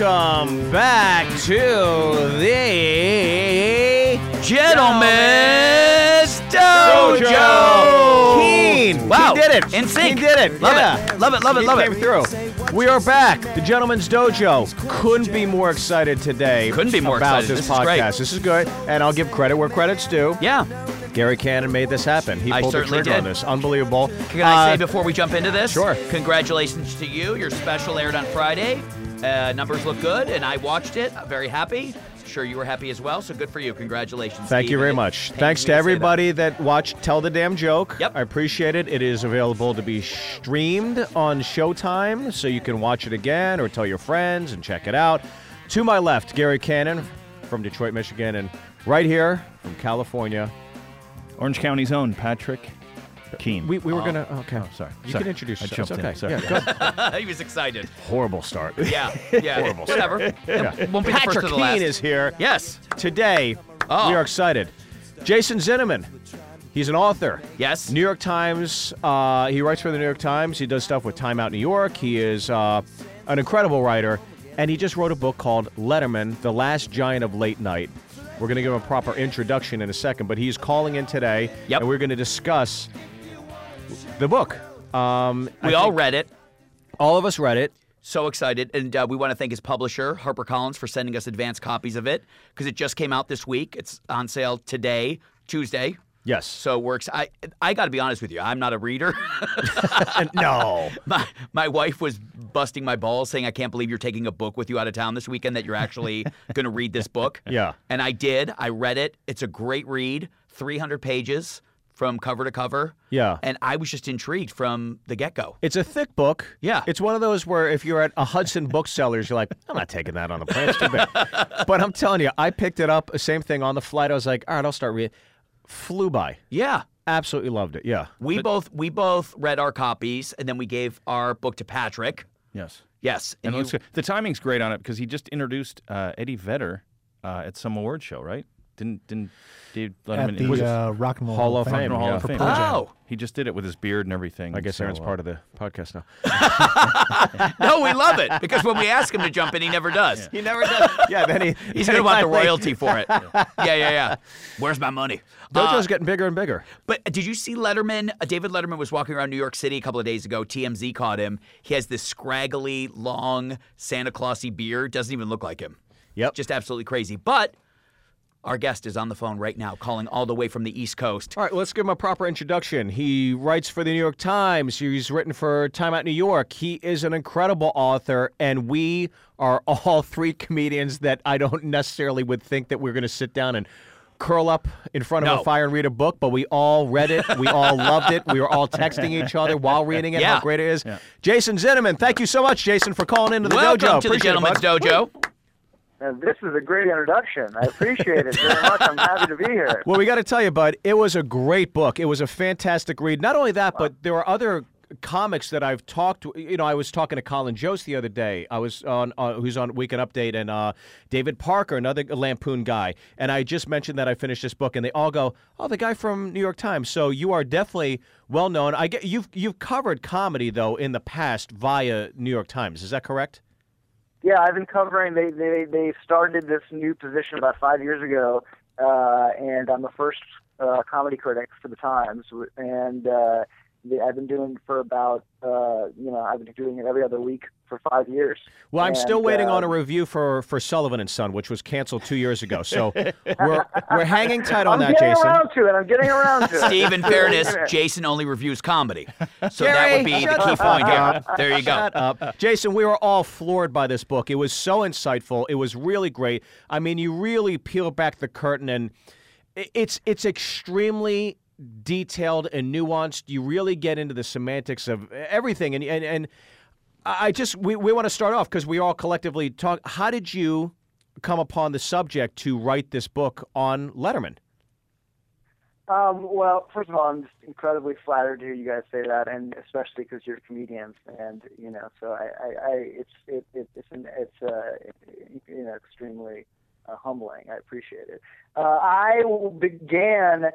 Welcome back to the Gentlemen's Dojo. Keane. Wow. He did it. In sync. He did it. Love yeah. it. Love it. Love it. Love came through. We are back. The Gentleman's Dojo. Couldn't be more excited today. Couldn't be more about excited. this This is podcast. great. This is good, and I'll give credit where credit's due. Yeah. Gary Cannon made this happen. He pulled the trigger on this. Unbelievable. Can I Uh, say before we jump into this? sure. Congratulations to you. Your special aired on Friday. Uh, numbers look good, and I watched it. I'm very happy. Sure, you were happy as well. So good for you. Congratulations. Thank Steve. you very much. pains Thanks me to say that. everybody that. watched Tell the Damn Joke. Yep. I appreciate it. It is available to be streamed on Showtime, so you can watch it again or tell your friends and check it out. To my left, Gary Cannon from Detroit, Michigan, and right here from California. Orange County's own Patrick Keane. We, we were gonna. Okay, Oh, sorry. You Sorry. can introduce I yourself. jumped It's in. okay. Sorry. Yeah, good. he was excited. Horrible start. Yeah. Yeah. Horrible. Whatever. It won't be the Patrick first or the Keane last. is here. Yes. Today, Oh. we are excited. Jason Zinoman. He's an author. Yes. New York Times. Uh, he writes for the New York Times. He does stuff with Time Out New York. He is uh, an incredible writer, and he just wrote a book called Letterman: The Last Giant of Late Night. We're going to give him a proper introduction in a second, but he's calling in today, Yep. and we're going to discuss the book. Um, We all read it. all of us read it. So excited. And uh, we want to thank his publisher, HarperCollins, for sending us advance copies of it because it just came out this week. It's on sale today, Tuesday. Yes. So we're ex- I I got to be honest with you. I'm not a reader. no. my my wife was busting my balls saying I can't believe you're taking a book with you out of town this weekend that you're actually going to read this book. Yeah. And I did. I read it. It's a great read. 300 pages from cover to cover. Yeah. And I was just intrigued from the get-go. It's a thick book. Yeah. It's one of those where if you're at a Hudson Booksellers, you're like, I'm not taking that on the plane. It's too big. but I'm telling you, I picked it up, same thing on the flight. I was like, all right, I'll start reading. Flew by. Yeah. Absolutely loved it. Yeah. We both we both read our copies and then we gave our book to Patrick. yes. Yes. And you- it looks good. the timing's great on it because he just introduced uh, Eddie Vedder uh, at some award show, right? Didn't didn't Dave Letterman at introduce the uh, Rock and Roll Hall of Rock and Fame, Hall yeah. of for Fame? Pearl Oh. He just did it with his beard and everything. I guess so, Aaron's uh, part of the podcast now. no, we love it because when we ask him to jump in, he never does. He never does. Yeah, then he, He's then gonna want the royalty for it. Yeah, yeah, yeah. Where's my money? Dojo's Uh, getting bigger and bigger. But did you see Letterman? Uh, David Letterman was walking around New York City a couple of days ago. TMZ caught him. He has this scraggly, long Santa Clausy beard. Doesn't even look like him. Yep. Just absolutely crazy. But our guest is on the phone right now, calling all the way from the East Coast. All right, let's give him a proper introduction. He writes for the New York Times. He's written for Time Out New York. He is an incredible author, and we are all three comedians that I don't necessarily would think that we're going to sit down and curl up in front of No. a fire and read a book, but we all read it. We all loved it. We were all texting each other while reading it, Yeah. how great it is. Jason Zinoman, thank you so much, Jason, for calling into the Welcome dojo. to the Appreciate it, Gentleman's bud. Dojo. And this is a great introduction. I appreciate it very much. I'm happy to be here. Well, we got to tell you, bud, it was a great book. It was a fantastic read. Not only that, but there are other comics that I've talked to. You know, I was talking to Colin Jost the other day. I was on, uh, who's on Weekend Update, and uh, David Parker, another Lampoon guy. And I just mentioned that I finished this book, and they all go, "Oh, the guy from New York Times." So you are definitely well known. I get you've you've covered comedy though in the past via New York Times. Is that correct? Yeah, I've been covering. They they they started this new position about five years ago, uh, and I'm the first uh, comedy critic for the Times. And uh, I've been doing for about uh, you know I've been doing it every other week for five years. Well, I'm still And, waiting on a um, review for for Sullivan and Son, which was canceled two years ago. So we're we're hanging tight on I'm that, getting around to it. I'm getting around to it. Steve, in fairness, Jason only reviews comedy. So that Gary, would be the key the point here. There you go. Shut up. Jason, we were all floored by this book. It was so insightful. It was really great. I mean, you really peel back the curtain and it's it's extremely detailed and nuanced. You really get into the semantics of everything and and, and I just we, we want to start off because we all collectively talk how did you come upon the subject to write this book on Letterman? Um, well, first of all, I'm just incredibly flattered to hear you guys say that, and especially because you're comedians, and you know, so I, I, I it's it, it it's an, it's uh, you know, extremely uh, humbling. I appreciate it. Uh, I began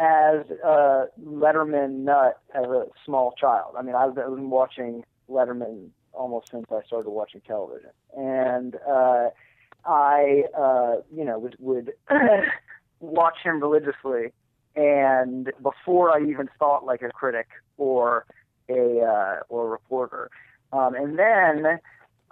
as a Letterman nut as a small child. I mean, I've been watching Letterman almost since I started watching television, and uh, I, uh, you know, would would watch him religiously, and before I even thought like a critic or a uh, or a reporter, um, and then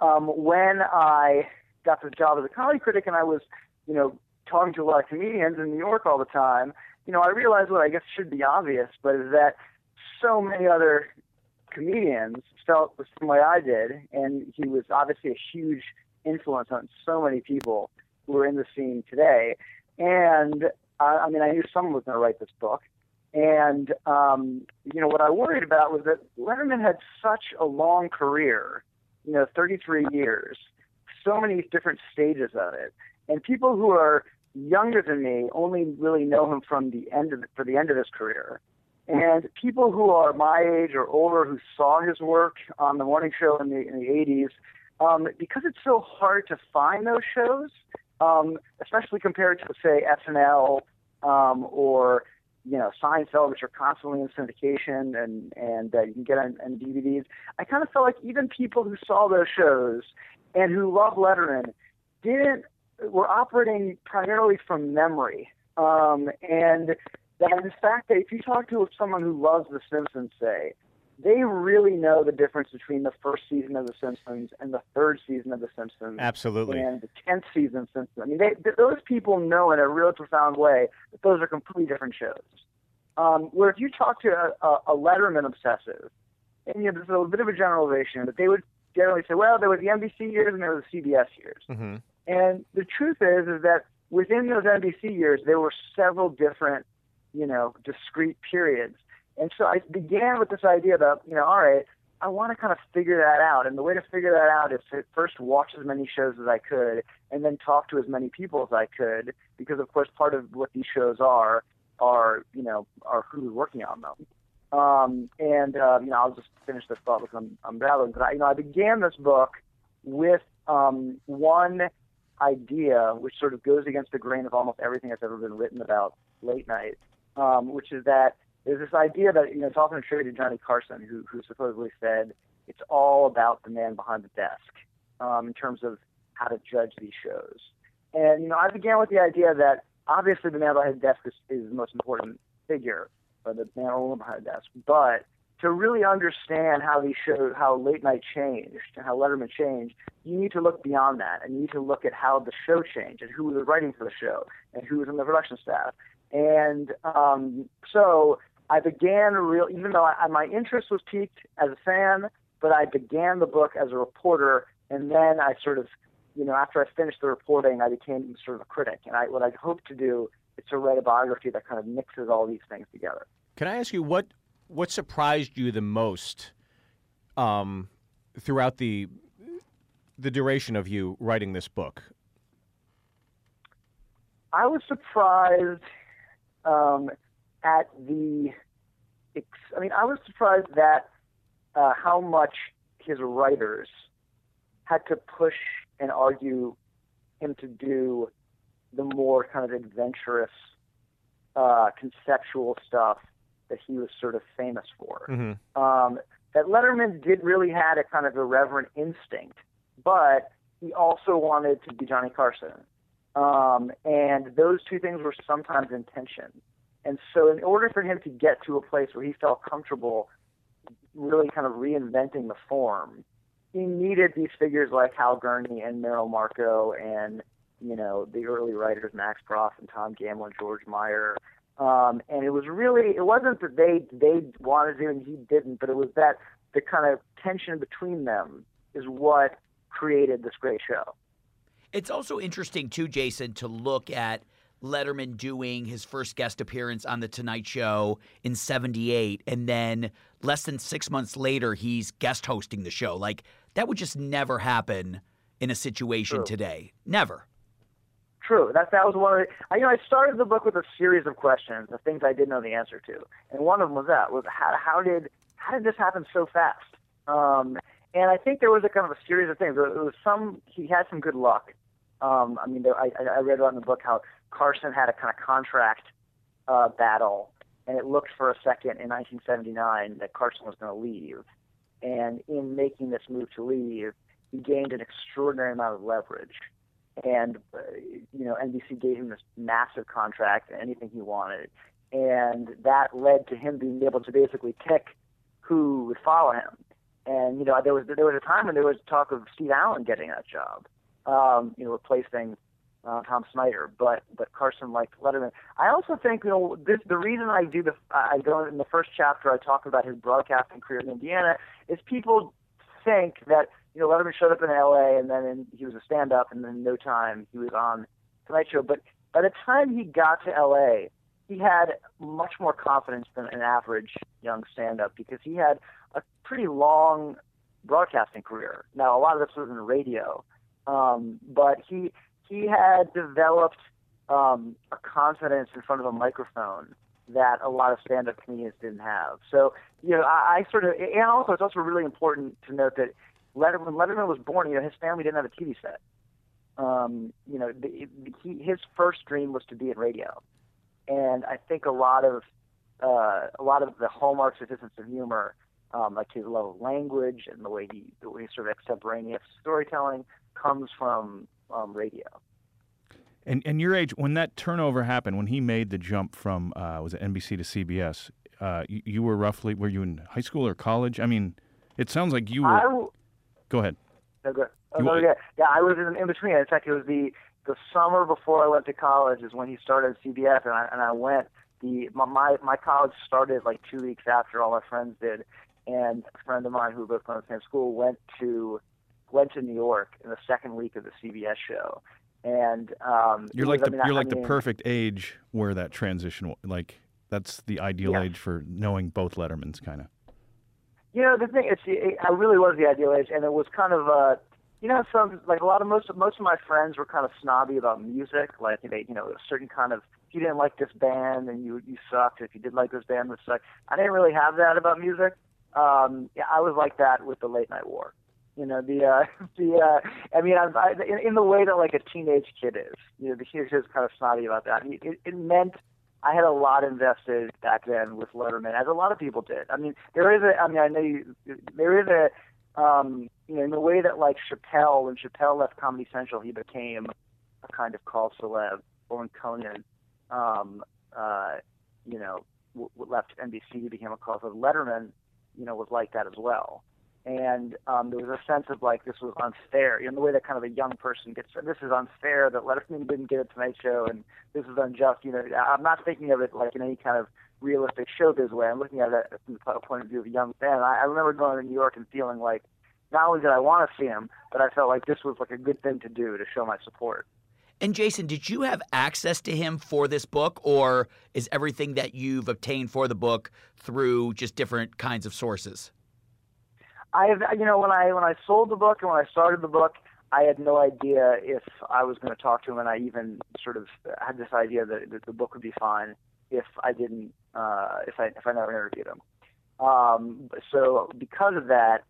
um, when I got the job as a comedy critic, and I was, you know, talking to a lot of comedians in New York all the time, you know, I realized what I guess should be obvious, but is that so many other comedians felt the same way I did, and he was obviously a huge influence on so many people who are in the scene today. And I, I mean, I knew someone was going to write this book. And um, you know what I worried about was that Letterman had such a long career, you know, 33 years, so many different stages of it, and people who are younger than me only really know him from the end of for the end of his career. And people who are my age or older who saw his work on the morning show in the in the 80s, um, because it's so hard to find those shows, um, especially compared to say SNL um, or you know Seinfeld, which are constantly in syndication and and uh, you can get on, on DVDs. I kind of felt like even people who saw those shows and who love Letterman didn't were operating primarily from memory. Um, and that in fact that if you talk to someone who loves The Simpsons, say, they really know the difference between the first season of The Simpsons and the third season of The Simpsons. Absolutely. And the tenth season of Simpsons. I mean, they, those people know in a really profound way that those are completely different shows. Um, where if you talk to a, a, a Letterman obsessive, and you know, this is a bit of a generalization, but they would generally say, well, there were the NBC years and there were the CBS years. Mm-hmm. And the truth is, is that within those NBC years, there were several different, you know, discrete periods. And so I began with this idea that, you know, all right, I want to kind of figure that out. And the way to figure that out is to first watch as many shows as I could and then talk to as many people as I could, because of course part of what these shows are are, you know, are who's working on them. Um, and uh, you know, I'll just finish this thought because I'm I'm. But I, you know, I began this book with um, one idea, which sort of goes against the grain of almost everything that's ever been written about late night, um, which is that there's this idea that you know it's often attributed to Johnny Carson, who who supposedly said it's all about the man behind the desk um, in terms of how to judge these shows. And you know, I began with the idea that obviously the man behind the desk is, is the most important figure, or the man or woman behind the desk, but to really understand how these shows, how late night changed and how Letterman changed, you need to look beyond that and you need to look at how the show changed and who was writing for the show and who was in the production staff. And um, so I began real, even though I, my interest was piqued as a fan, but I began the book as a reporter, and then I sort of, you know, after I finished the reporting, I became sort of a critic. And I, what I hope to do is to write a biography that kind of mixes all these things together. Can I ask you what what surprised you the most um, throughout the the duration of you writing this book? I was surprised um, at the. I mean, I was surprised that uh, how much his writers had to push and argue him to do the more kind of adventurous, uh, conceptual stuff that he was sort of famous for. Mm-hmm. Um, that Letterman did really had a kind of irreverent instinct, but he also wanted to be Johnny Carson. Um, and those two things were sometimes in tension. And so, in order for him to get to a place where he felt comfortable really kind of reinventing the form, he needed these figures like Hal Gurney and Merrill Markoe and, you know, the early writers, Max Pross and Tom Gammill, and George Meyer, um, and it was really, it wasn't that they they wanted to and he didn't, but it was that the kind of tension between them is what created this great show. It's also interesting too, Jason, to look at Letterman doing his first guest appearance on the Tonight Show in '78, and then less than six months later, he's guest hosting the show. Like that would just never happen in a situation True. today. Never true. That that was one of the. I, you know, I started the book with a series of questions, the things I didn't know the answer to, and one of them was that was how how did how did this happen so fast? Um, and I think there was a kind of a series of things. There, was some he had some good luck. Um, I mean, there, I, I read about in the book how Carson had a kind of contract uh, battle, and it looked for a second in 1979 that Carson was going to leave. and in making this move to leave, he gained an extraordinary amount of leverage. And uh, you know, NBC gave him this massive contract, and anything he wanted, and that led to him being able to basically pick who would follow him. And you know, there was there was a time when there was talk of Steve Allen getting that job, um, you know, replacing uh, Tom Snyder, but but Carson liked Letterman. I also think you know this the reason I do the I go in the first chapter I talk about his broadcasting career in Indiana is people think that you know Letterman showed up in L.A. and then in, he was a stand-up and then no time he was on Tonight Show. But by the time he got to L.A., he had much more confidence than an average young stand-up because he had a pretty long broadcasting career. Now a lot of this was in radio, um, but he he had developed um, a confidence in front of a microphone that a lot of stand-up comedians didn't have. So, you know, I, I sort of, and also it's also really important to note that Letterman, when Letterman was born, you know, his family didn't have a TV set. Um, you know, the, he, his first dream was to be in radio, and I think a lot of uh, a lot of the hallmarks of his sense of humor, um, like his love of language and the way he the way he sort of extemporaneous storytelling, comes from um, radio. And and your age when that turnover happened, when he made the jump from uh, was it NBC to CBS, uh, you, you, were roughly were you in high school or college? I mean, it sounds like you were. I, go ahead. No, go, oh, no, yeah, yeah, I was in, in between. In fact, it was the the summer before I went to college is when he started CBS, and I and I went. The my my, my college started like two weeks after all my friends did, and a friend of mine who both went to the same school went to went to New York in the second week of the CBS show, and um, you're like was, the, I mean, you're I like mean, the perfect age where that transition like that's the ideal Yeah. age for knowing both Lettermans kind of. You know, the thing is, I really was the ideal age, and it was kind of uh, you know, some like a lot of most of most of my friends were kind of snobby about music, like they, you know, a certain kind of if you didn't like this band and you you sucked. If you did like this band, would sucked. I didn't really have that about music. Um, yeah, I was like that with the late night war. You know, the uh, the uh, I mean, I, I, in, in the way that like a teenage kid is. You know, the kid is kind of snobby about that. It, it, it meant I had a lot invested back then with Letterman, as a lot of people did. I mean, there is a. I mean, I know you, there is a. Um, you know, in the way that like Chappelle, when Chappelle left Comedy Central, he became a kind of cult celeb. Or when Conan, um, uh, you know, w- left NBC, became a cult celeb. Letterman, you know, was like that as well. And um, there was a sense of like this was unfair, you know, the way that kind of a young person gets. This is unfair that Letterman didn't get a Tonight Show, and this is unjust. You know, I'm not thinking of it like in any kind of realistic showbiz way. I'm looking at it from the point of view of a young fan. I, I remember going to New York and feeling like not only did I want to see him, but I felt like this was like a good thing to do to show my support. And Jason, did you have access to him for this book, or is everything that you've obtained for the book through just different kinds of sources? I have, you know, when I when I sold the book and when I started the book, I had no idea if I was going to talk to him, and I even sort of had this idea that, that the book would be fine if I didn't, uh, if I if I never interviewed him. Um, so because of that,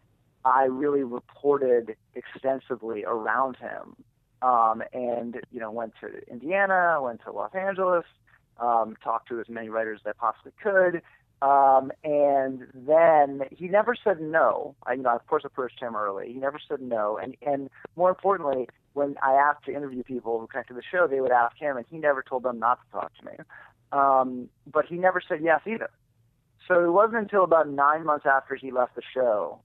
I really reported extensively around him, um, and you know, went to Indiana, went to Los Angeles, um, talked to as many writers as I possibly could. Um, and then he never said no. I, you know, of course, approached him early. He never said no. And and more importantly, when I asked to interview people who connected to the show, they would ask him, and he never told them not to talk to me. Um, but he never said yes either. So it wasn't until about nine months after he left the show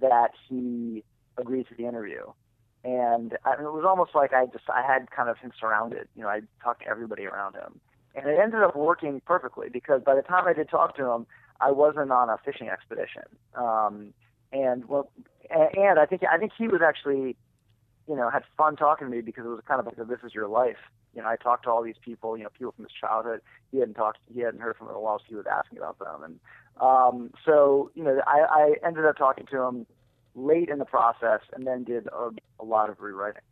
that he agreed to the interview. And I mean, it was almost like I just I had kind of him surrounded. You know, I talked to everybody around him and it ended up working perfectly because by the time I did talk to him, I wasn't on a fishing expedition. Um, and well, and, I think I think he was actually, you know, had fun talking to me because it was kind of like this is your life. You know, I talked to all these people, you know, people from his childhood. He hadn't talked, he hadn't heard from in a while, so he was asking about them. And um, so, you know, I, I ended up talking to him late in the process, and then did a, a lot of rewriting.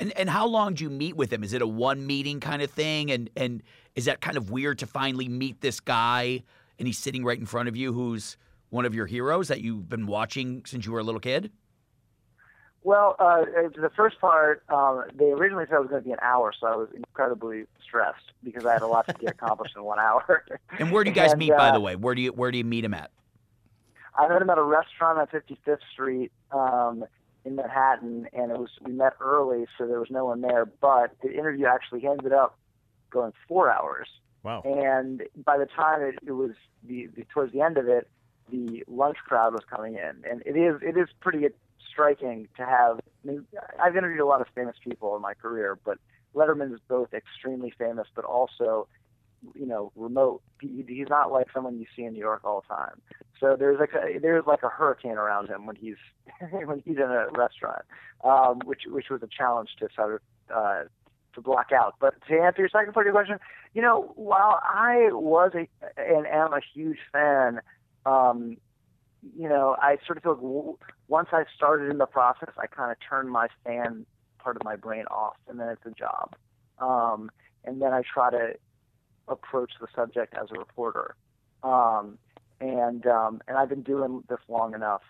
And and how long do you meet with him? Is it a one meeting kind of thing? And and is that kind of weird to finally meet this guy and he's sitting right in front of you who's one of your heroes that you've been watching since you were a little kid? Well, uh, the first part, um, they originally said it was going to be an hour, so I was incredibly stressed because I had a lot to get accomplished in one hour. And where do you guys And, meet, by uh, the way? Where do you where do you meet him at? I met him at a restaurant on 55th Street um, in Manhattan, and it was we met early, so there was no one there. But the interview actually ended up going four hours. Wow. And by the time it, it was the, the towards the end of it, the lunch crowd was coming in, and it is it is pretty striking to have. I mean, I've interviewed a lot of famous people in my career, but Letterman is both extremely famous, but also, you know, remote. He, he's not like someone you see in New York all the time. So there's like a, there's like a hurricane around him when he's when he's in a restaurant, um, which which was a challenge to sort of uh, to block out. But to answer your second part of your question, you know, while I was a and am a huge fan, um, you know, I sort of feel like once I started in the process, I kind of turned my fan part of my brain off, and then it's a job. Um, and then I try to approach the subject as a reporter. Um, and um, and I've been doing this long enough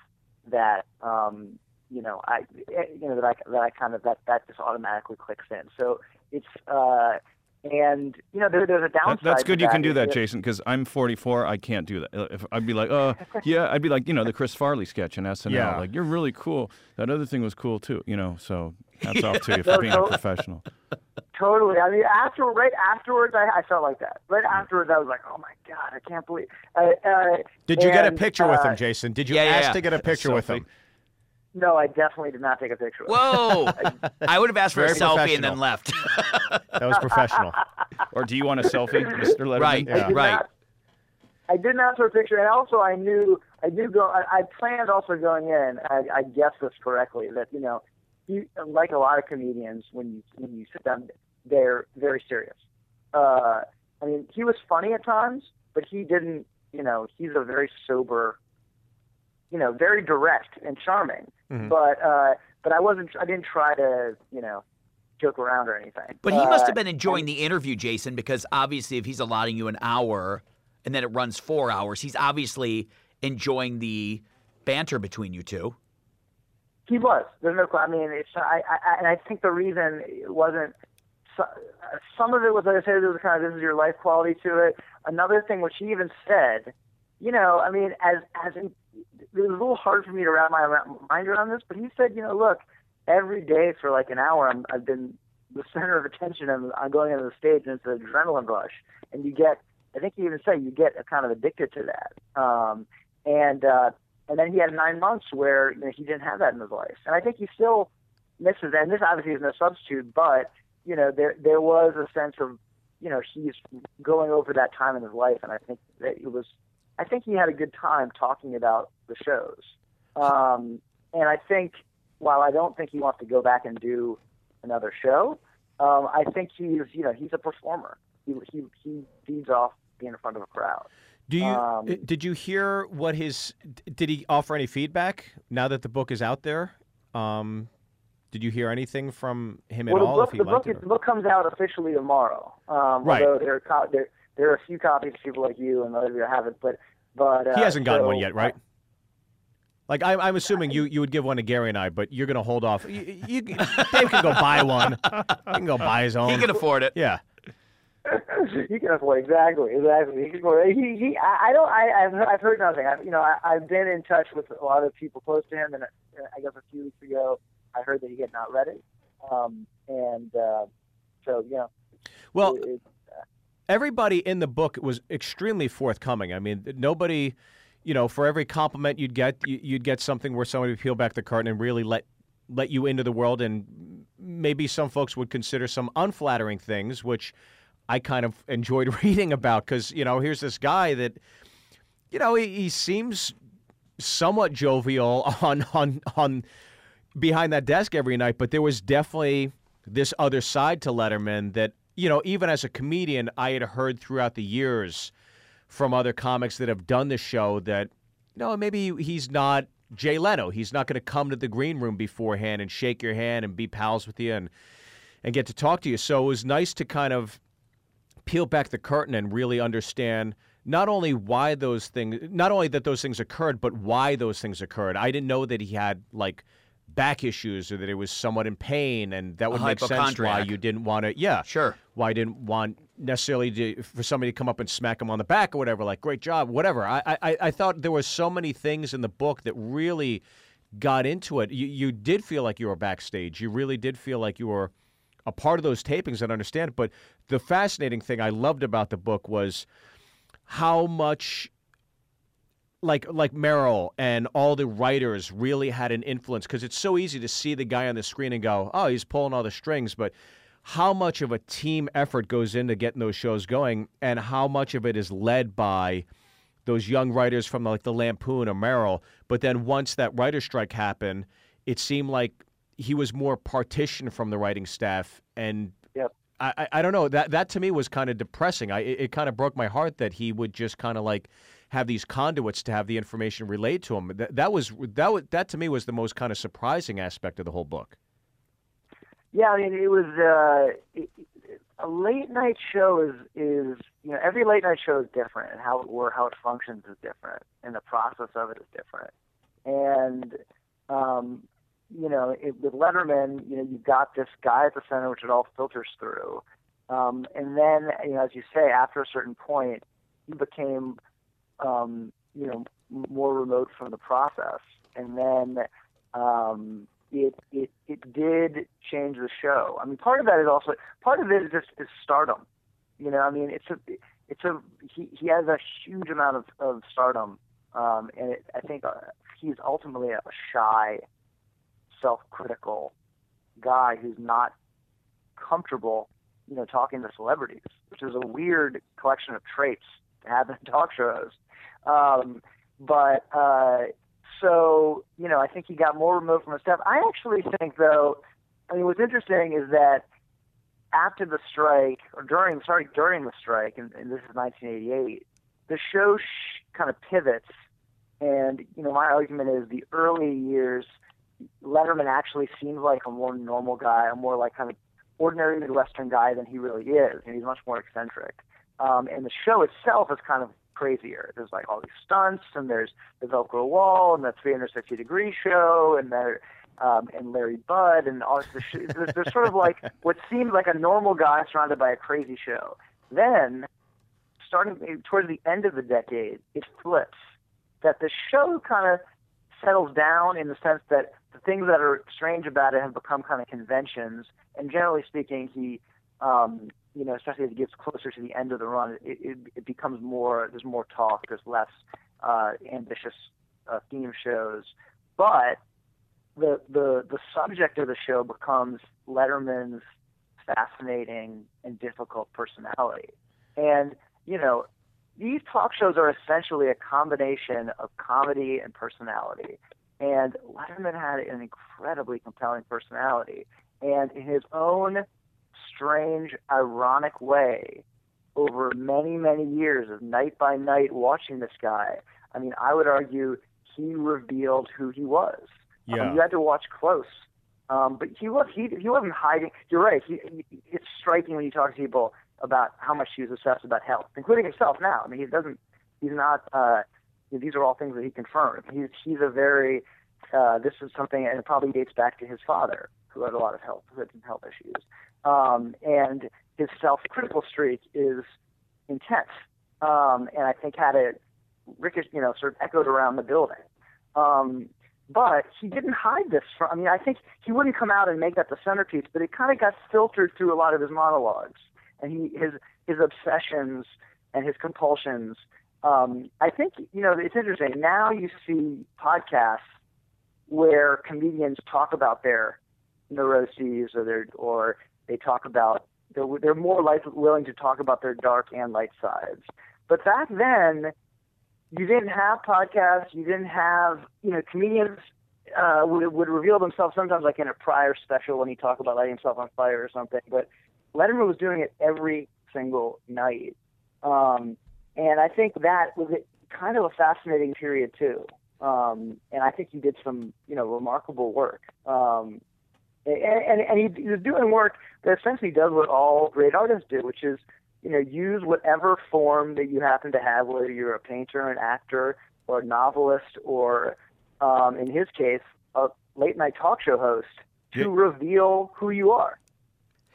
that um, you know I you know that I that I kind of that that just automatically clicks in. So it's uh, and you know there, there's a downside. That, that's good. to You can do that, Jason. Because I'm 44. I can't do that. If I'd be like, uh, yeah, I'd be like, you know, the Chris Farley sketch in SNL. Yeah. Like, you're really cool. That other thing was cool too. You know. So hats off to you for being a professional. Totally. I mean, after right afterwards, I, I felt like that. Right afterwards, I was like, "Oh my god, I can't believe." Uh, uh, Did you get a and, picture with uh, him, Jason? Did you Yeah, yeah, ask yeah. to get a picture with him? No, I definitely did not take a picture. With him. Whoa! I would have asked for a selfie and then left. That was professional. Or do you want a selfie, Mr. Letterman? Right. I Right. Not, I did not for a picture, and also I knew I knew go. I, I planned also going in. I, I guessed this correctly that you know, he, like a lot of comedians, when you when you sit down, they're very serious. Uh, I mean, he was funny at times, but he didn't. You know, he's a very sober. You know, very direct and charming, Mhm. but uh, but I wasn't. I didn't try to you know joke around or anything. But he must Uh, have been enjoying the interview, Jason, because obviously, if he's allotting you an hour and then it runs four hours, he's obviously enjoying the banter between you two. He was. There's no. I mean, it's. I, I. And I think the reason it wasn't. so- Some of it was, like I said, there was kind of this is your life quality to it. Another thing, which he even said, you know, I mean, as as in, it was a little hard for me to wrap my mind around this, but he said, you know, look, every day for like an hour, I'm, I've been the center of attention, and I'm going into the stage, and it's an adrenaline rush, and you get. I think he even said you get kind of addicted to that. Um, and uh, and then he had nine months where you know, he didn't have that in his life, and I think he still misses. That. And this obviously is no substitute, but you know there there was a sense of you know he's going over that time in his life, and I think that it was. I think he had a good time talking about the shows, um, and I think while I don't think he wants to go back and do another show, um, I think he's you know he's a performer. He he he feeds off being in front of a crowd. Do you Um, uh, did you hear what his did he offer any feedback now that the book is out there? Um, did you hear anything from him at well, all? the if book, he the liked book, it the book comes out officially tomorrow. Um, Right. Although there are, co- there, there are a few copies for people like you and others who haven't, but but uh, he hasn't gotten so- one yet, right? Like I'm, I'm assuming you, you would give one to Gary and I, but you're gonna hold off. You, you, Dave can go buy one. He can go buy his own. He can afford it. yeah. he can afford exactly, exactly. He can afford. He, he, I, I don't. I, I've, I've heard nothing. I, you know, I, I've been in touch with a lot of people close to him, and uh, I guess a few weeks ago, I heard that he had not read it. Um, and uh, so, you know, Well, it, it, everybody in the book was extremely forthcoming. I mean, nobody, you know, for every compliment you'd get, you- you'd get something where somebody would peel back the curtain and really let let you into the world. And maybe some folks would consider some unflattering things, which I kind of enjoyed reading about because you know, here's this guy that, you know, he, he seems somewhat jovial on on on behind that desk every night, but there was definitely this other side to Letterman that, you know, even as a comedian, I had heard throughout the years from other comics that have done the show that, no, maybe he's not Jay Leno. He's not going to come to the green room beforehand and shake your hand and be pals with you and and get to talk to you. So it was nice to kind of peel back the curtain and really understand not only why those things not only that those things occurred but why those things occurred i didn't know that he had like back issues or that he was somewhat in pain, and that A would make sense why you didn't want to. Yeah, Sure. Why I didn't want necessarily to, for somebody to come up and smack him on the back or whatever. Like, great job, whatever. I I, I thought there were so many things in the book that really got into it. You you did feel like you were backstage. You really did feel like you were a part of those tapings and understand it. But the fascinating thing I loved about the book was how much like like Merrill and all the writers really had an influence because it's so easy to see the guy on the screen and go, "Oh, he's pulling all the strings," but how much of a team effort goes into getting those shows going and how much of it is led by those young writers from like the Lampoon or Merrill. But then once that writer strike happened, it seemed like he was more partitioned from the writing staff and Yep. I, I, I don't know that that to me was kind of depressing. I it, it kind of broke my heart that he would just kind of like have these conduits to have the information relayed to him. That, that was that was, that to me was the most kind of surprising aspect of the whole book. Yeah, I mean, it was uh, it, it- a late night show is is you know every late night show is different, and how it or how it functions is different, and the process of it is different. And um, you know, it, with Letterman, you know, you've got this guy at the center, which it all filters through. Um, and then, you know, as you say, after a certain point, he became, um, you know, more remote from the process. And then um, it, it it did change the show. I mean, part of that is also part of it is just is stardom. You know, I mean, it's a it's a he he has a huge amount of, of stardom, um, and it, I think uh, he's ultimately a shy, self-critical guy who's not comfortable, you know, talking to celebrities, which is a weird collection of traits to have in talk shows. Um, but uh, so, you know, I think he got more removed from the staff. I actually think, though, I mean, what's interesting is that after the strike, or during, sorry, during the strike, and, and this is 1988, the show sh- kind of pivots. And, you know, my argument is the early years, Letterman actually seems like a more normal guy, a more like kind of ordinary Midwestern guy than he really is, and he's much more eccentric. Um, and the show itself is kind of crazier. There's like all these stunts, and there's the Velcro wall, and the 360 degree show, and there, um, and Larry Bud, and all the sh- there's, there's sort of like what seemed like a normal guy surrounded by a crazy show. Then, starting towards the end of the decade, it flips. That the show kind of settles down in the sense that the things that are strange about it have become kind of conventions. And generally speaking, he, um, you know, especially as it gets closer to the end of the run, it, it, it becomes more. There's more talk. There's less uh, ambitious uh, theme shows, but the the the subject of the show becomes Letterman's fascinating and difficult personality. And you know, these talk shows are essentially a combination of comedy and personality. And Letterman had an incredibly compelling personality. And in his own strange, ironic way, over many, many years of night by night watching this guy, I mean, I would argue he revealed who he was. I mean, Yeah. you had to watch close. Um, but he was he he wasn't hiding. You're right. He, he it's striking when you talk to people about how much he was obsessed about health, including himself. Now, I mean, he doesn't. He's not. Uh, these are all things that he confirmed. He's he's a very. Uh, this is something, and it probably dates back to his father, who had a lot of health, health issues, um, and his self-critical streak is intense, um, and I think had it, ricochet, you know, sort of echoed around the building. Um, but he didn't hide this from. I mean, I think he wouldn't come out and make that the centerpiece, but it kind of got filtered through a lot of his monologues and he his his obsessions and his compulsions. Um, I think you know it's interesting. Now you see podcasts where comedians talk about their neuroses or their or they talk about they're they're more like willing to talk about their dark and light sides. But back then, you didn't have podcasts. You didn't have you know comedians uh, would would reveal themselves sometimes like in a Pryor special when he talked about lighting himself on fire or something. But Letterman was doing it every single night, um, and I think that was kind of a fascinating period too. Um, and I think he did some you know remarkable work. Um, and, and, and he, he was doing work that essentially does what all great artists do, which is you know, use whatever form that you happen to have, whether you're a painter, an actor, or a novelist, or um, in his case, a late night talk show host to Yeah. reveal who you are.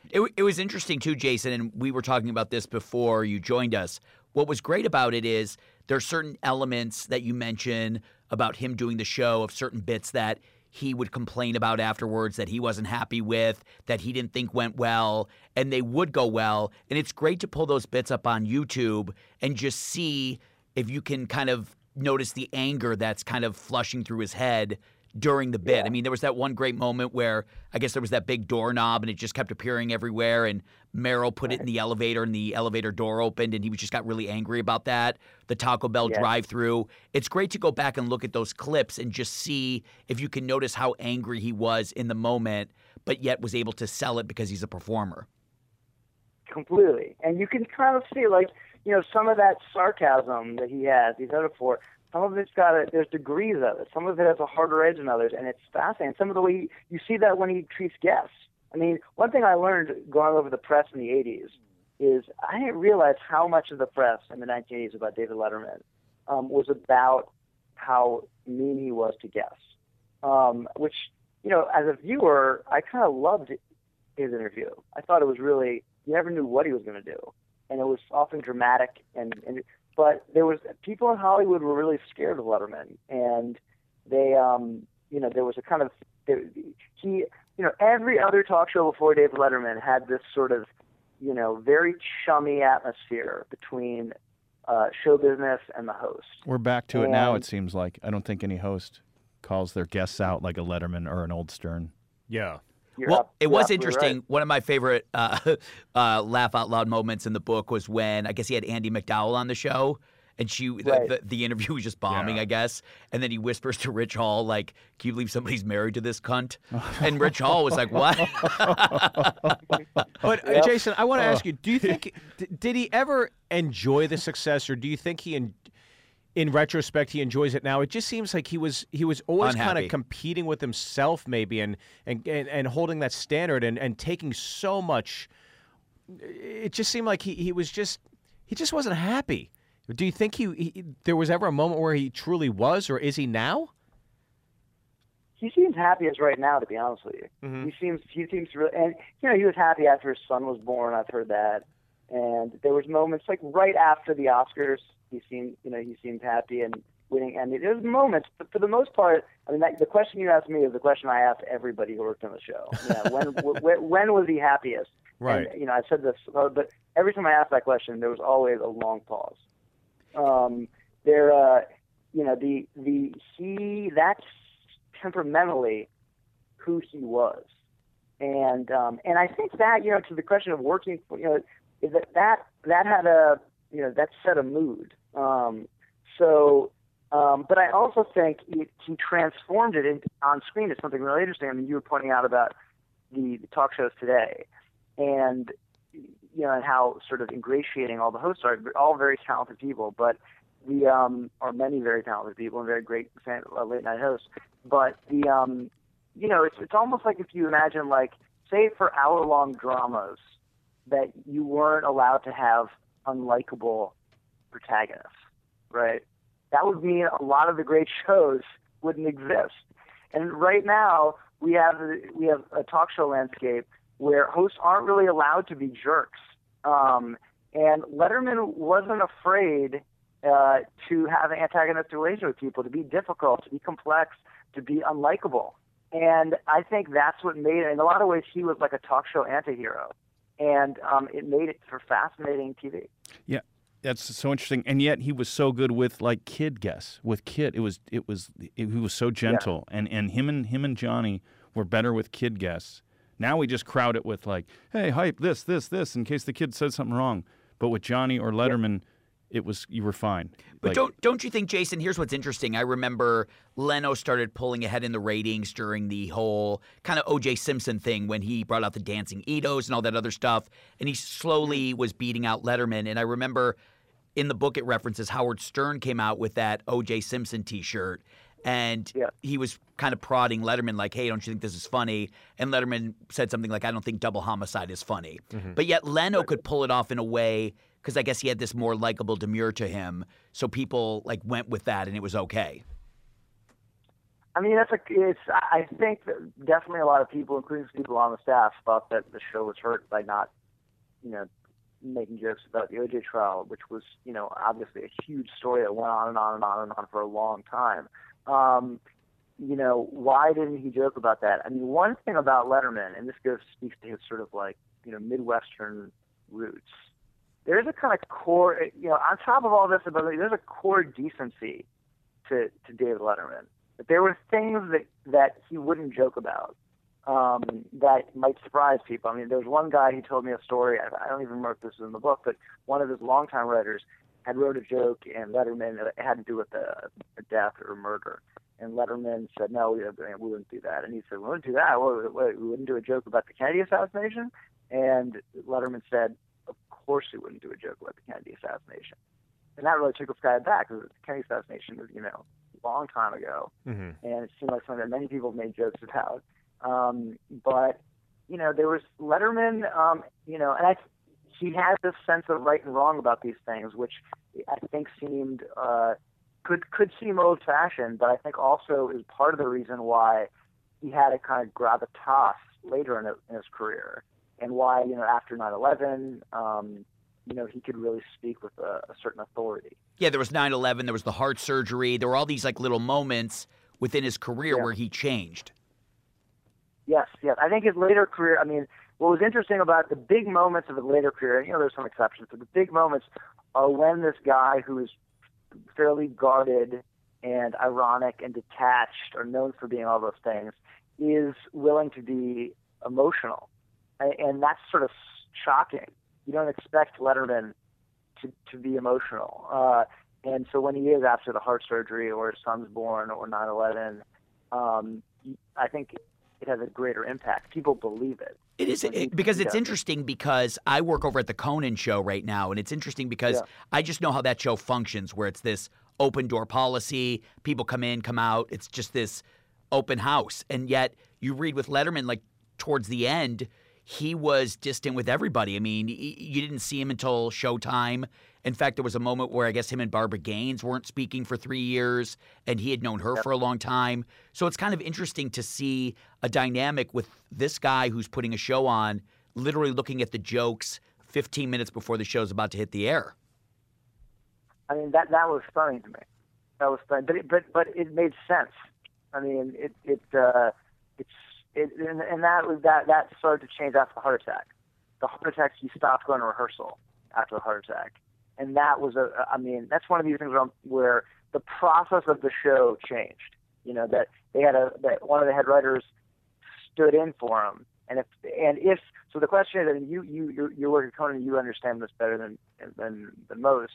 It, it was interesting too, Jason, and we were talking about this before you joined us. What was great about it is there are certain elements that you mention about him doing the show of certain bits that he would complain about afterwards that he wasn't happy with, that he didn't think went well, and they would go well. And it's great to pull those bits up on YouTube and just see if you can kind of notice the anger that's kind of flushing through his head during the bit. I mean, there was that one great moment where I guess there was that big doorknob and it just kept appearing everywhere. And Merrill put it in the elevator and the elevator door opened and he was just got really angry about that. The Taco Bell Yeah. drive through. It's great to go back and look at those clips and just see if you can notice how angry he was in the moment, but yet was able to sell it because he's a performer. completely. And you can kind of see, like, you know, some of that sarcasm that he has, he's it for. Some of it's got a, there's degrees of it. Some of it has a harder edge than others, and it's fascinating. Some of the way he, you see that when he treats guests. I mean, one thing I learned going over the press in the 80s is I didn't realize how much of the press in the 1980s about David Letterman um, was about how mean he was to guests. Um, which, you know, as a viewer, I kind of loved his interview. I thought it was really you never knew what he was going to do, and it was often dramatic. And, and but there was people in Hollywood were really scared of Letterman, and they, um, you know, there was a kind of there, he, you know, every other talk show before David Letterman had this sort of, you know, very chummy atmosphere between uh, show business and the host. We're back to it now. It seems like I don't think any host calls their guests out like a Letterman or an old Stern. Yeah. You're well, ab- it was absolutely interesting. right. One of my favorite uh, uh, laugh out loud moments in the book was when I guess he had Andie MacDowell on the show, and she the, Right. the, the interview was just bombing, I guess. And then he whispers to Rich Hall, like, "Can you believe somebody's married to this cunt?" And Rich Hall was like, "What?" But uh, Jason, I want to ask you: Do you think did he ever enjoy the success, or do you think he, in, in retrospect, he enjoys it now? It just seems like he was he was always kind of competing with himself, maybe, and and, and and holding that standard, and and taking so much. It just seemed like he he was just he just wasn't happy. Do you think he, he there was ever a moment where he truly was, or is he now? he seems happy as right now, to be honest with you. Mhm. He seems he seems really, and you know, he was happy after his son was born. I've heard that, and there was moments like right after the Oscars, he seemed, you know, he seemed happy and winning. And there was moments, but for the most part, I mean, that, the question you asked me is the question I asked everybody who worked on the show. You know, when when, when was he happiest? Right. And, you know, I said this, uh, but every time I asked that question, there was always a long pause. Um, there, uh, you know, the the he that's temperamentally who he was, and um, and I think that you know to the question of working, for, you know, that that that had a you know that set a mood. Um, so, um, but I also think it, he transformed it in, on screen to something really interesting. I mean, you were pointing out about the, the talk shows today, and you know, and how sort of ingratiating all the hosts are. They're all very talented people, but the um, or many very talented people and very great uh, late night hosts. But the um, you know, it's it's almost like if you imagine like say for hour long dramas that you weren't allowed to have unlikable protagonists, right? That would mean a lot of the great shows wouldn't exist. And right now we have we have a talk show landscape where hosts aren't really allowed to be jerks. Um, and Letterman wasn't afraid uh, to have an antagonistic relation with people, to be difficult, to be complex, to be unlikable. And I think that's what made it. In a lot of ways, he was like a talk show antihero, and um, it made it for fascinating TV. Yeah, that's so interesting. And yet he was so good with like kid guests. With kid, it was it was it, he was so gentle. And and him and him and Johnny were better with kid guests. Now we just crowd it with like, hey, hype this this this in case the kid says something wrong. But with Johnny or Letterman, it was you were fine. But Like, don't don't you think, Jason? Here's what's interesting. I remember Leno started pulling ahead in the ratings during the whole kind of O.J. Simpson thing when he brought out the dancing Itos and all that other stuff, and he slowly was beating out Letterman. And I remember in the book it references Howard Stern came out with that O.J. Simpson T-shirt, and Yeah. he was kind of prodding Letterman like, "Hey, don't you think this is funny?" And Letterman said something like, "I don't think double homicide is funny." Mm-hmm. But yet Leno could pull it off in a way because I guess he had this more likable demure to him, so people like went with that and it was okay. I mean, that's a. It's. I think definitely a lot of people, including people on the staff, thought that the show was hurt by not, you know, making jokes about the OJ trial, which was, you know, obviously a huge story that went on and on and on and on for a long time. Um, you know, why didn't he joke about that? I mean, one thing about Letterman, and this goes speaks to his sort of like, you know, Midwestern roots. There's a kind of core, you know, on top of all this, there's a core decency to to David Letterman. But there were things that that he wouldn't joke about um, that might surprise people. I mean, there was one guy who told me a story. I, I don't even remember if this is in the book, but one of his longtime writers had wrote a joke in Letterman that had to do with a, a death or a murder. And Letterman said, "No, we, we wouldn't do that." And he said, "We wouldn't do that. Well, we, we wouldn't do a joke about the Kennedy assassination." And Letterman said, "Of course, we wouldn't do a joke about the Kennedy assassination." And that really took this guy back because the Kennedy assassination was, you know, a long time ago, mm-hmm. and it seemed like something that many people made jokes about. Um, but you know, there was Letterman. Um, you know, and I, he had this sense of right and wrong about these things, which I think seemed uh, could could seem old fashioned, but I think also is part of the reason why he had a kind of gravitas later in, in his career, and why you know after 9/11. Um, you know, he could really speak with a, a certain authority. Yeah, there was 9/11. There was the heart surgery. There were all these like little moments within his career Yeah. where he changed. Yes, yes. I think his later career. I mean, what was interesting about the big moments of his later career, and you know, there's some exceptions, but the big moments are when this guy who is fairly guarded and ironic and detached, or known for being all those things, is willing to be emotional, and, that's sort of shocking. You don't expect Letterman to to be emotional, uh, and so when he is after the heart surgery, or his son's born, or 9/11, um, I think it has a greater impact. People believe it. It is it, because it's yeah. interesting because I work over at the Conan show right now, and it's interesting because Yeah. I just know how that show functions, where it's this open door policy. People come in, come out. It's just this open house, and yet you read with Letterman, like towards the end, he was distant with everybody. I mean, you didn't see him until Showtime. In fact, there was a moment where I guess him and Barbara Gaines weren't speaking for three years, and he had known her for a long time. So it's kind of interesting to see a dynamic with this guy who's putting a show on, literally looking at the jokes 15 minutes before the show's about to hit the air. I mean, that that was stunning to me. That was stunning, but it, but but it made sense. I mean, it it uh, it's it and, and that was that that started to change after the heart attack. The heart attack, he stopped going to rehearsal after the heart attack, and that was a. I mean, that's one of these things where, where the process of the show changed. You know that they had a that one of the head writers stood in for him, and if and if so, the question is, and you you you work at Conan, you understand this better than than than most.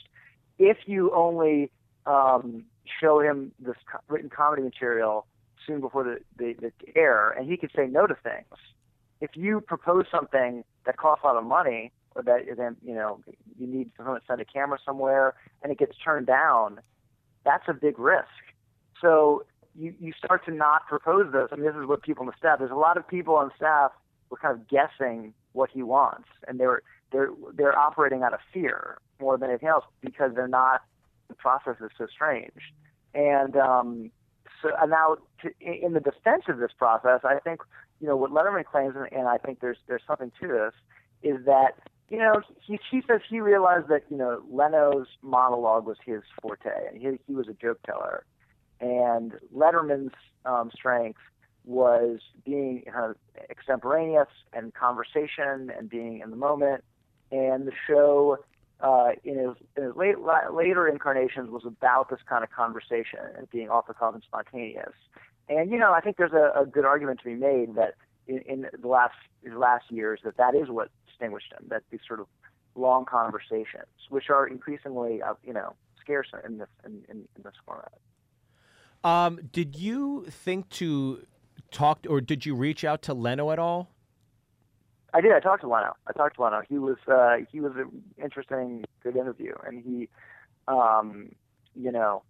If you only um, show him this co- written comedy material soon before the, the, the air, and he could say no to things. If you propose something that costs a lot of money, or that then you know you need someone to send a camera somewhere, and it gets turned down, that's a big risk. So you you start to not propose those. I mean, this is what people on the staff. There's a lot of people on staff who are kind of guessing what he wants, and they're they're they're operating out of fear more than anything else because they're not. The process is so strange, and um, so and now to, in the defense of this process, I think you know what Letterman claims, and, and I think there's there's something to this, is that you know he he says he realized that you know Leno's monologue was his forte, and he he was a joke teller, and Letterman's um, strength was being kind of extemporaneous and conversation and being in the moment, and the show uh, in his, in his late, la- later incarnations was about this kind of conversation and being off the cuff and spontaneous. And you know, I think there's a, a good argument to be made that in, in the last last years that that is what distinguished him. That these sort of long conversations, which are increasingly uh, you know scarce in this in, in, in this format. Um, did you think to talk, or did you reach out to Leno at all? I did. I talked to Leno. I talked to Leno. He was uh, he was an interesting, good interview, and he, um, you know,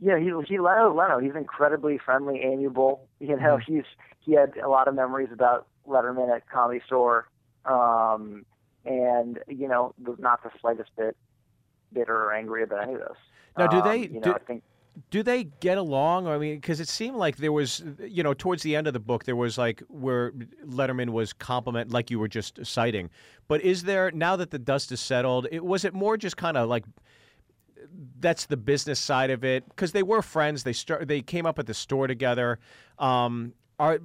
yeah, he he Leno Leno. He's incredibly friendly, amiable. You know, he's he had a lot of memories about Letterman at Comedy Store, um, and you know, was not the slightest bit bitter or angry about any of this. Now, do Um, they- You know, do- I think do they get along? I mean, because it seemed like there was, you know, towards the end of the book, there was like where Letterman was compliment, like you were just citing. But is there now that the dust is settled? It was it more just kind of like that's the business side of it because they were friends. They start they came up at the store together. Um, are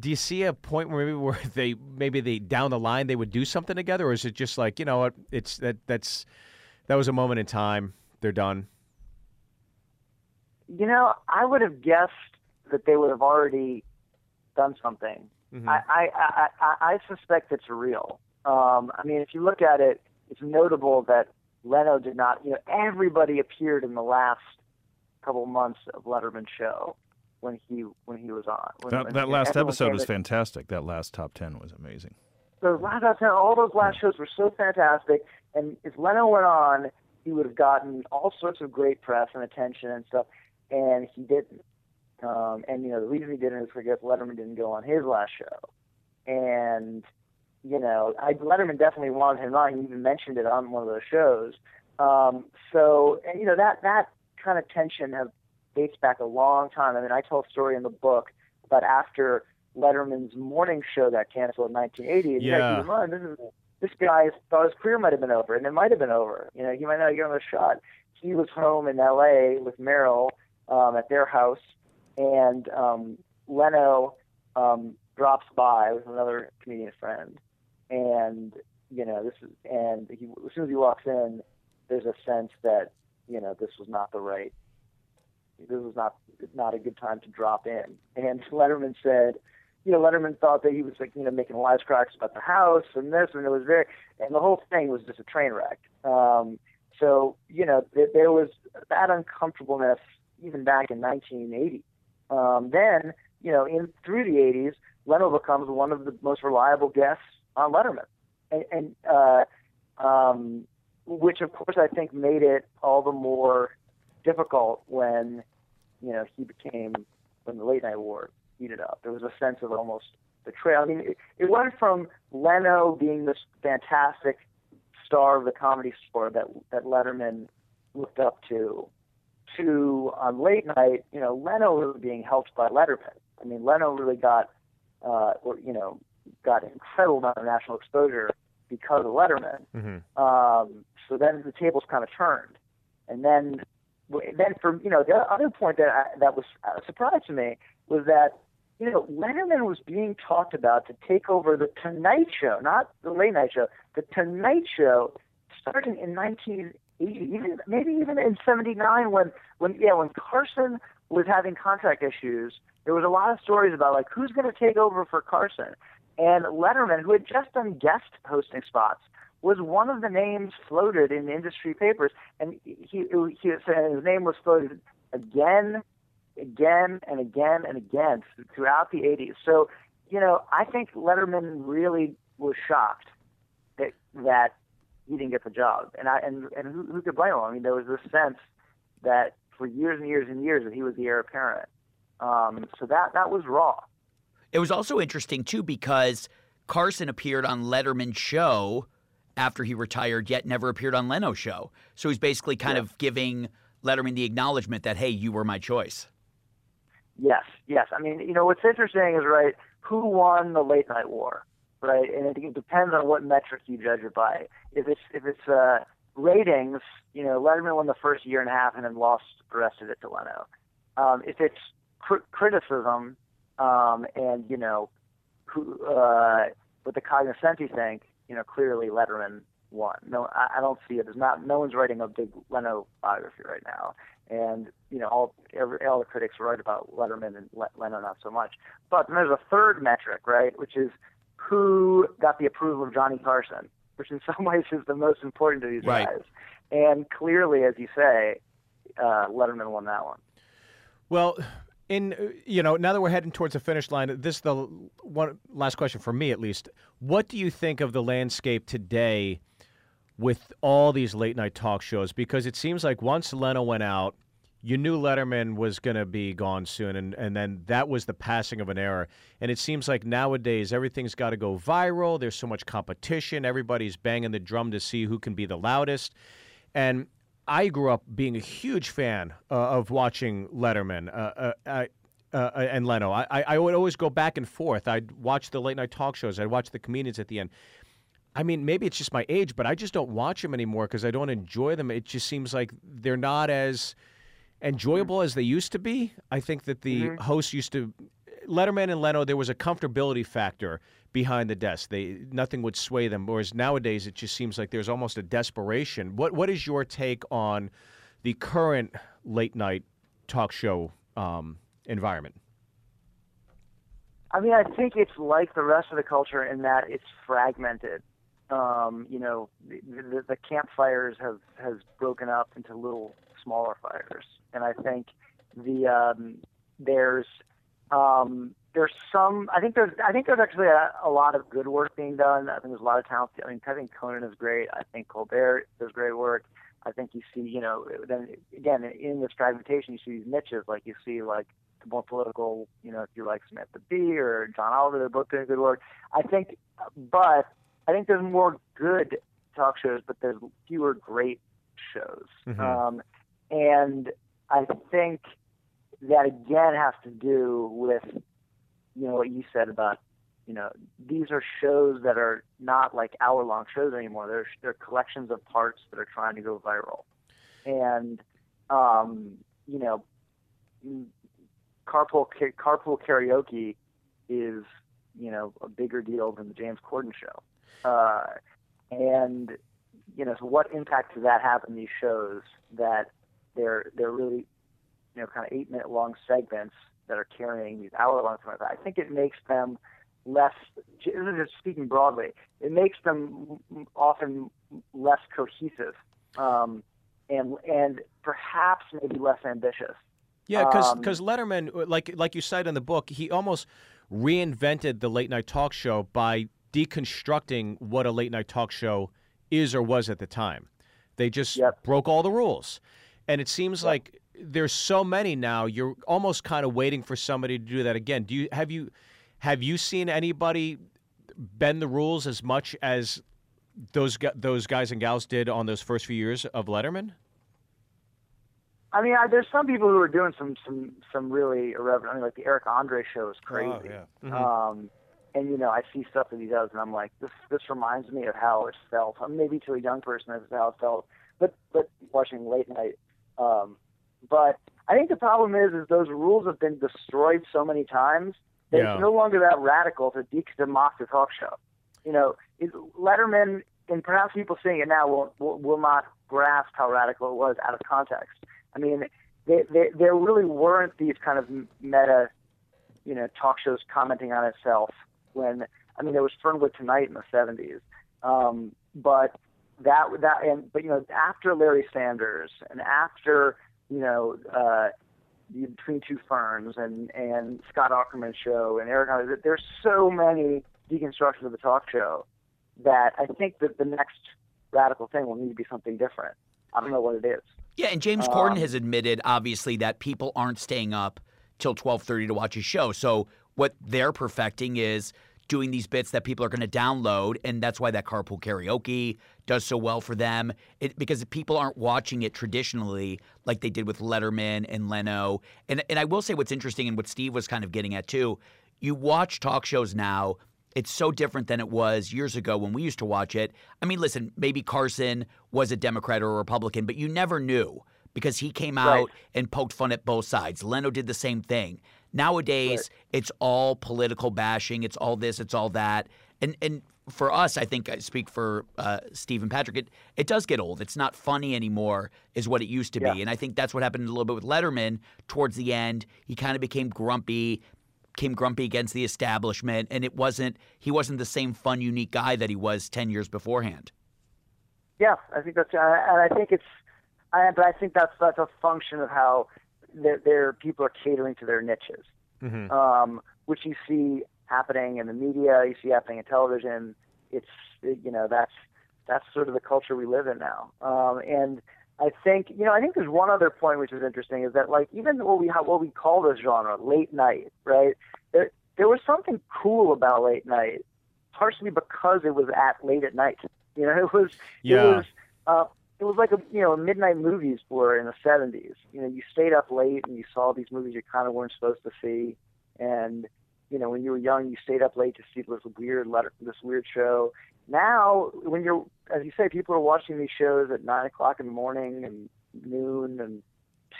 do you see a point where maybe where they maybe they down the line they would do something together, or is it just like you know what it's that that's that was a moment in time. They're done. You know, I would have guessed that they would have already done something. Mhm. I, I, I, I, I suspect it's real. Um, I mean, if you look at it, it's notable that Leno did not. You know, everybody appeared in the last couple months of Letterman's show when he when he was on. When, That, when that last episode was fantastic. That last top ten was amazing. those last out all those last shows were so fantastic. And if Leno went on, he would have gotten all sorts of great press and attention and stuff. And he didn't. Um, and you know the reason he didn't is because Letterman didn't go on his last show. And you know, I, Letterman definitely wanted him on. He even mentioned it on one of those shows. Um, so, and you know that that kind of tension have dates back a long time. I mean, I tell a story in the book about after Letterman's morning show got canceled in 1980. And Yeah. this is this guy thought his career might have been over, and it might have been over. You know, he might not get another shot. He was home in L.A. with Merrill um, at their house, and um, Leno um, drops by with another comedian friend, and you know this is and he, as soon as he walks in, there's a sense that you know this was not the right, this was not not a good time to drop in. And Letterman said, you know, Letterman thought that he was like, you know, making wisecracks about the house and this, and it was very, and the whole thing was just a train wreck. Um, so, you know, th- there was that uncomfortableness even back in 1980. Um, then, you know, in through the 80s, Leno becomes one of the most reliable guests on Letterman, and, and uh, um, which of course I think made it all the more difficult when, you know, he became when the late night war heated up. There was a sense of almost betrayal. I mean, it, it went from Leno being this fantastic star of the comedy store that that Letterman looked up to, to on late night, you know, Leno really being helped by Letterman. I mean, Leno really got, uh, or you know, got an incredible amount of national exposure because of Letterman. Mm-hmm. Um, so then the tables kind of turned, and then then for you know the other point that I, that was a surprise to me was that you know Letterman was being talked about to take over the Tonight Show, not the Late Night Show, the Tonight Show, starting in 1980, even maybe even in '79 when when yeah when Carson was having contract issues. There was a lot of stories about like who's going to take over for Carson, and Letterman, who had just done guest hosting spots, was one of the names floated in industry papers, and he, he, his name was floated again, again, and again and again throughout the 80s. So, you know, I think Letterman really was shocked that that he didn't get the job, and I and and who, who could blame him? I mean, there was this sense that for years and years and years that he was the heir apparent. Um, so that that was raw. It was also interesting too because Carson appeared on Letterman's show after he retired, yet never appeared on Leno's show. So he's basically kind Yeah. of giving Letterman the acknowledgement that hey, you were my choice. Yes, yes. I mean, you know, what's interesting is right who won the late night war, right? And it, depends on what metric you judge it by. If it's if it's uh, ratings, you know, Letterman won the first year and a half and then lost the rest of it to Leno. Um, if it's cr- criticism um, and you know who uh, what the cognoscenti think, you know, clearly Letterman won. No, I, I don't see it. There's not. No one's writing a big Leno biography right now, and you know, all every, all the critics write about Letterman and Le- Leno not so much. But then there's a third metric, right, which is who got the approval of Johnny Carson, which in some ways is the most important to these Right. guys. And clearly, as you say, uh, Letterman won that one. Well, in you know, now that we're heading towards the finish line, this is the one last question for me at least. What do you think of the landscape today with all these late night talk shows? Because it seems like once Leno went out, you knew Letterman was going to be gone soon, and, and then that was the passing of an era. And it seems like nowadays everything's got to go viral. There's so much competition. Everybody's banging the drum to see who can be the loudest. And I grew up being a huge fan uh, of watching Letterman. Uh, uh, uh, and Leno. I, I would always go back and forth. I'd watch the late night talk shows. I'd watch the comedians at the end. I mean, maybe it's just my age, but I just don't watch them anymore because I don't enjoy them. It just seems like they're not as enjoyable as they used to be. I think that the mm-hmm. hosts used to Letterman and Leno, there was a comfortability factor behind the desk. They nothing would sway them. Whereas nowadays, it just seems like there's almost a desperation. What What is your take on the current late night talk show um, environment? I mean, I think it's like the rest of the culture in that it's fragmented. Um, you know, the, the, the campfires have has broken up into little smaller fires, and I think the um, there's um, there's some. I think there's. I think there's actually a, a lot of good work being done. I think there's a lot of talent. I mean, I think Conan is great. I think Colbert does great work. I think you see, you know, then again in this fragmentation, you see these niches. Like you see, like the more political, you know, if you like Samantha Bee or John Oliver, they're both doing good work. I think, but I think there's more good talk shows, but there's fewer great shows. Mm-hmm. Um, and I think that again has to do with you know what you said about you know these are shows that are not like hour long shows anymore. They're they're collections of parts that are trying to go viral. And um you know carpool carpool karaoke is you know a bigger deal than the James Corden show. Uh and you know so what impact does that have in these shows that they're they're really you know, kind of eight minute long segments that are carrying these hour long segments, I think it makes them less, just speaking broadly, it makes them often less cohesive um, and, and perhaps maybe less ambitious. Yeah, because because um, Letterman, like like you cite in the book, he almost reinvented the late night talk show by deconstructing what a late night talk show is or was at the time. They just yep. broke all the rules, and it seems yep. like there's so many now. You're almost kind of waiting for somebody to do that again. Do you have you have you seen anybody bend the rules as much as those those guys and gals did on those first few years of Letterman? I mean, I, there's some people who are doing some some some really irreverent. I mean, like the Eric Andre show is crazy. Oh, yeah. Mm-hmm. Um, and you know, I see stuff that he does, and I'm like, this this reminds me of how it felt. Maybe to a young person, that's how it felt. But but watching late night um, but I think the problem is, is those rules have been destroyed so many times that yeah. it's no longer that radical to de- mock the talk show. You know, Letterman, and perhaps people seeing it now will, will will not grasp how radical it was out of context. I mean, they, they, there really weren't these kind of meta, you know, talk shows commenting on itself. When I mean, there was Fernwood Tonight in the '70s, um, but that that and but you know, after Larry Sanders and after you know, uh, between two ferns and and Scott Aukerman show and Eric. There's so many deconstructions of the talk show that I think that the next radical thing will need to be something different. I don't know what it is. Yeah, and James um, Corden has admitted obviously that people aren't staying up till 12:30 to watch his show. So what they're perfecting is doing these bits that people are going to download, and that's why that carpool karaoke does so well for them. It, because people aren't watching it traditionally like they did with Letterman and Leno. And and I will say what's interesting and what Steve was kind of getting at too. You watch talk shows now. It's so different than it was years ago when we used to watch it. I mean, listen, maybe Carson was a Democrat or a Republican, but you never knew because he came out right. and poked fun at both sides. Leno did the same thing. Nowadays, right. it's all political bashing. It's all this. It's all that. And and for us, I think I speak for uh, Steve and Patrick. It it does get old. It's not funny anymore, is what it used to yeah. be. And I think that's what happened a little bit with Letterman towards the end. He kind of became grumpy, became grumpy against the establishment, and it wasn't he wasn't the same fun, unique guy that he was ten years beforehand. Yeah, I think that's, uh, and I think it's, I, but I think that's that's a function of how their people are catering to their niches, mm-hmm. um, which you see happening in the media, you see happening in television. It's you know that's that's sort of the culture we live in now. Um, and I think you know I think there's one other point which is interesting is that like even what we what we call this genre late night, right? There there was something cool about late night, partially because it was at late at night. You know, it was yeah. it was uh, it was like a you know midnight movies were in the 70s. You know, you stayed up late and you saw these movies you kind of weren't supposed to see, and you know when you were young you stayed up late to see this weird letter, this weird show. Now, when you're as you say, people are watching these shows at nine o'clock in the morning and noon and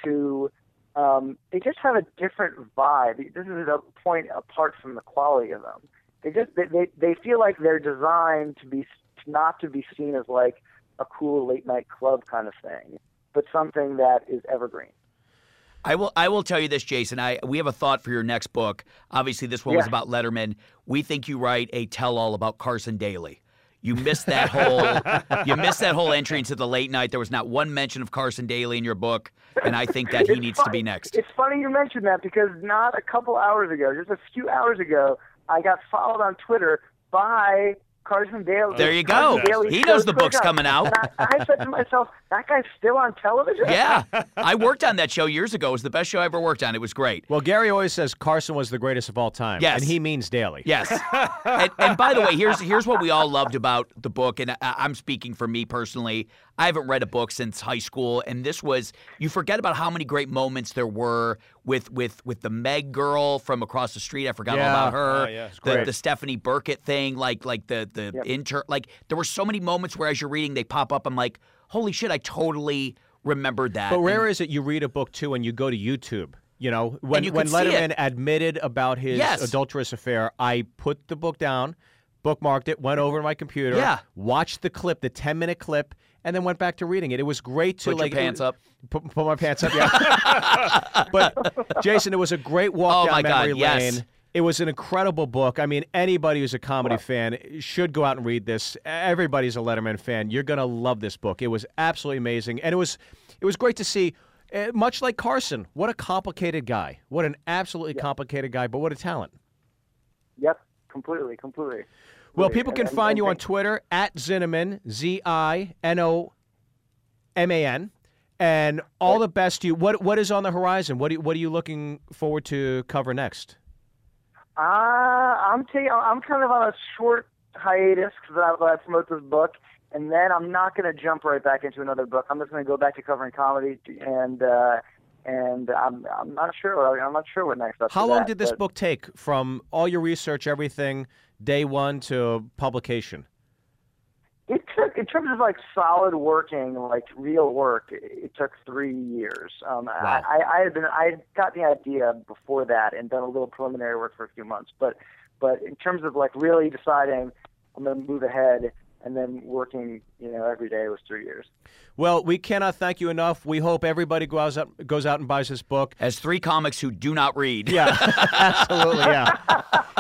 two. Um, they just have a different vibe. This is a point apart from the quality of them. They just they they, they feel like they're designed to be not to be seen as like a cool late night club kind of thing, but something that is evergreen. I will. I will tell you this, Jason. I we have a thought for your next book. Obviously, this one was about Letterman. We think you write a tell-all about Carson Daly. You missed that whole. you missed that whole entry into the late night. There was not one mention of Carson Daly in your book, and I think that he needs to be next. It's funny you mentioned that because not a couple hours ago, just a few hours ago, I got followed on Twitter by Carson Daly. There you Carson go. Daly's He knows the book's Twitter coming out. I, I said to myself, that guy's still on television. Yeah, I worked on that show years ago. It was the best show I ever worked on. It was great. Well, Gary always says Carson was the greatest of all time. Yes. And he means Daly. Yes. and, and by the way, here's here's what we all loved about the book, and I, I'm speaking for me personally. I haven't read a book since high school, and this was you forget about how many great moments there were with with with the Meg girl from across the street. I forgot Yeah. all about her. Oh, yeah, the, the Stephanie Birkitt thing, like like the the Yep. intern. Like there were so many moments where as you're reading, they pop up. I'm like, holy shit, I totally remembered that. But And- is it you read a book too and you go to YouTube. You know, when you when could Letterman admitted about his Yes. adulterous affair, I put the book down, bookmarked it, went over to my computer, Yeah. watched the clip, the ten minute clip, and then went back to reading it. It was great to Put your like pants up. Put, put my pants up, yeah. but Jason, it was a great walk Oh, down my God, memory yes. lane. It was an incredible book. I mean, anybody who's a comedy fan should go out and read this. Everybody's a Letterman fan. You're gonna love this book. It was absolutely amazing, and it was it was great to see. Uh, much like Carson, what a complicated guy. What an absolutely complicated guy, but what a talent. Yep. Completely. Completely. Well, people can And- find and you on Twitter at Zinoman, Z I N O M A N, and all the best to you. What what is on the horizon? What do what are you looking forward to cover next? Uh, I'm taking. I'm kind of on a short hiatus because I, I promote this book, and then I'm not going to jump right back into another book. I'm just going to go back to covering comedy, and uh, and I'm I'm not sure. I'm not sure what next. How long that, did this but book take from all your research, everything, day one to publication? It took, in terms of like solid working, like real work, it, took three years. Um, I, I, I had been, I had got the idea before that and done a little preliminary work for a few months, but, but in terms of like really deciding I'm going to move ahead and then working, you know, every day was three years. Well, we cannot thank you enough. We hope everybody goes out goes out and buys this book. as three comics who do not read. Yeah, absolutely. Yeah,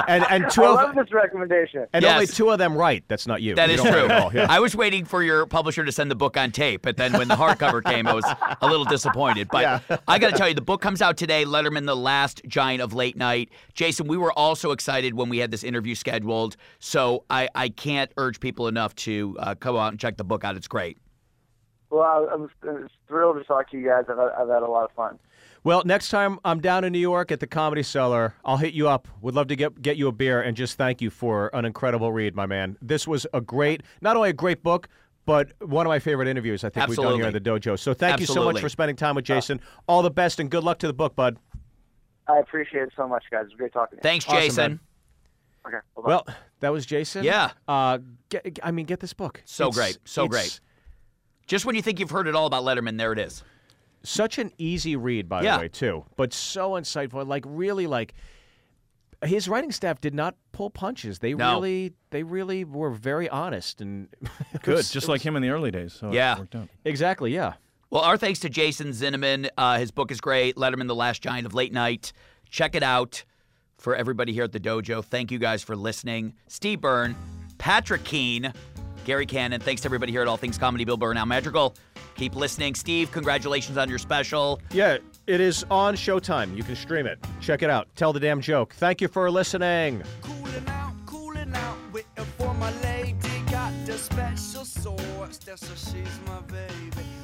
and and two I of love this recommendation. and Yes. only two of them right. That's not you. That You is true. write at all. Yeah. I was waiting for your publisher to send the book on tape, but then when the hardcover came, I was a little disappointed. But Yeah. I got to tell you, the book comes out today. Letterman, the last giant of late night. Jason, we were also excited when we had this interview scheduled, so I, I can't urge people enough to uh, come out and check the book out. It's great. Well, I, I'm, I'm thrilled to talk to you guys. I've, had- I've had a lot of fun. Well, next time I'm down in New York at the Comedy Cellar, I'll hit you up. Would love to get get you a beer and just thank you for an incredible read, my man. This was a great, not only a great book, but one of my favorite interviews I think we've done here at the dojo. So thank you so much for spending time with Jason. All the best and good luck to the book, bud. I appreciate it so much, guys. It was great talking to you. Thanks, Awesome, Jason. man. Okay. Bye-bye. Well, that was Jason. Yeah. Uh, get, I mean, get this book. So It's- great. So great. Just when you think you've heard it all about Letterman, there it is. Such an easy read, by Yeah. the way, too. But so insightful. Like really, like his writing staff did not pull punches. They No. really, they really were very honest and Good, was- just it like was- him in the early days. So Yeah. it worked out. Exactly. Yeah. Well, our thanks to Jason Zinoman. Uh, his book is great. Letterman, the last giant of late night. Check it out for everybody here at the dojo. Thank you guys for listening. Steve Byrne, Patrick Keane, Gary Cannon. Thanks to everybody here at All Things Comedy. Bill Burr, Al Madrigal. Keep listening. Steve, congratulations on your special. Yeah. It is on Showtime. You can stream it. Check it out. Tell the damn joke. Thank you for listening. Cooling out, cooling out, waiting for my lady. Got the special sauce, that's so she's my baby.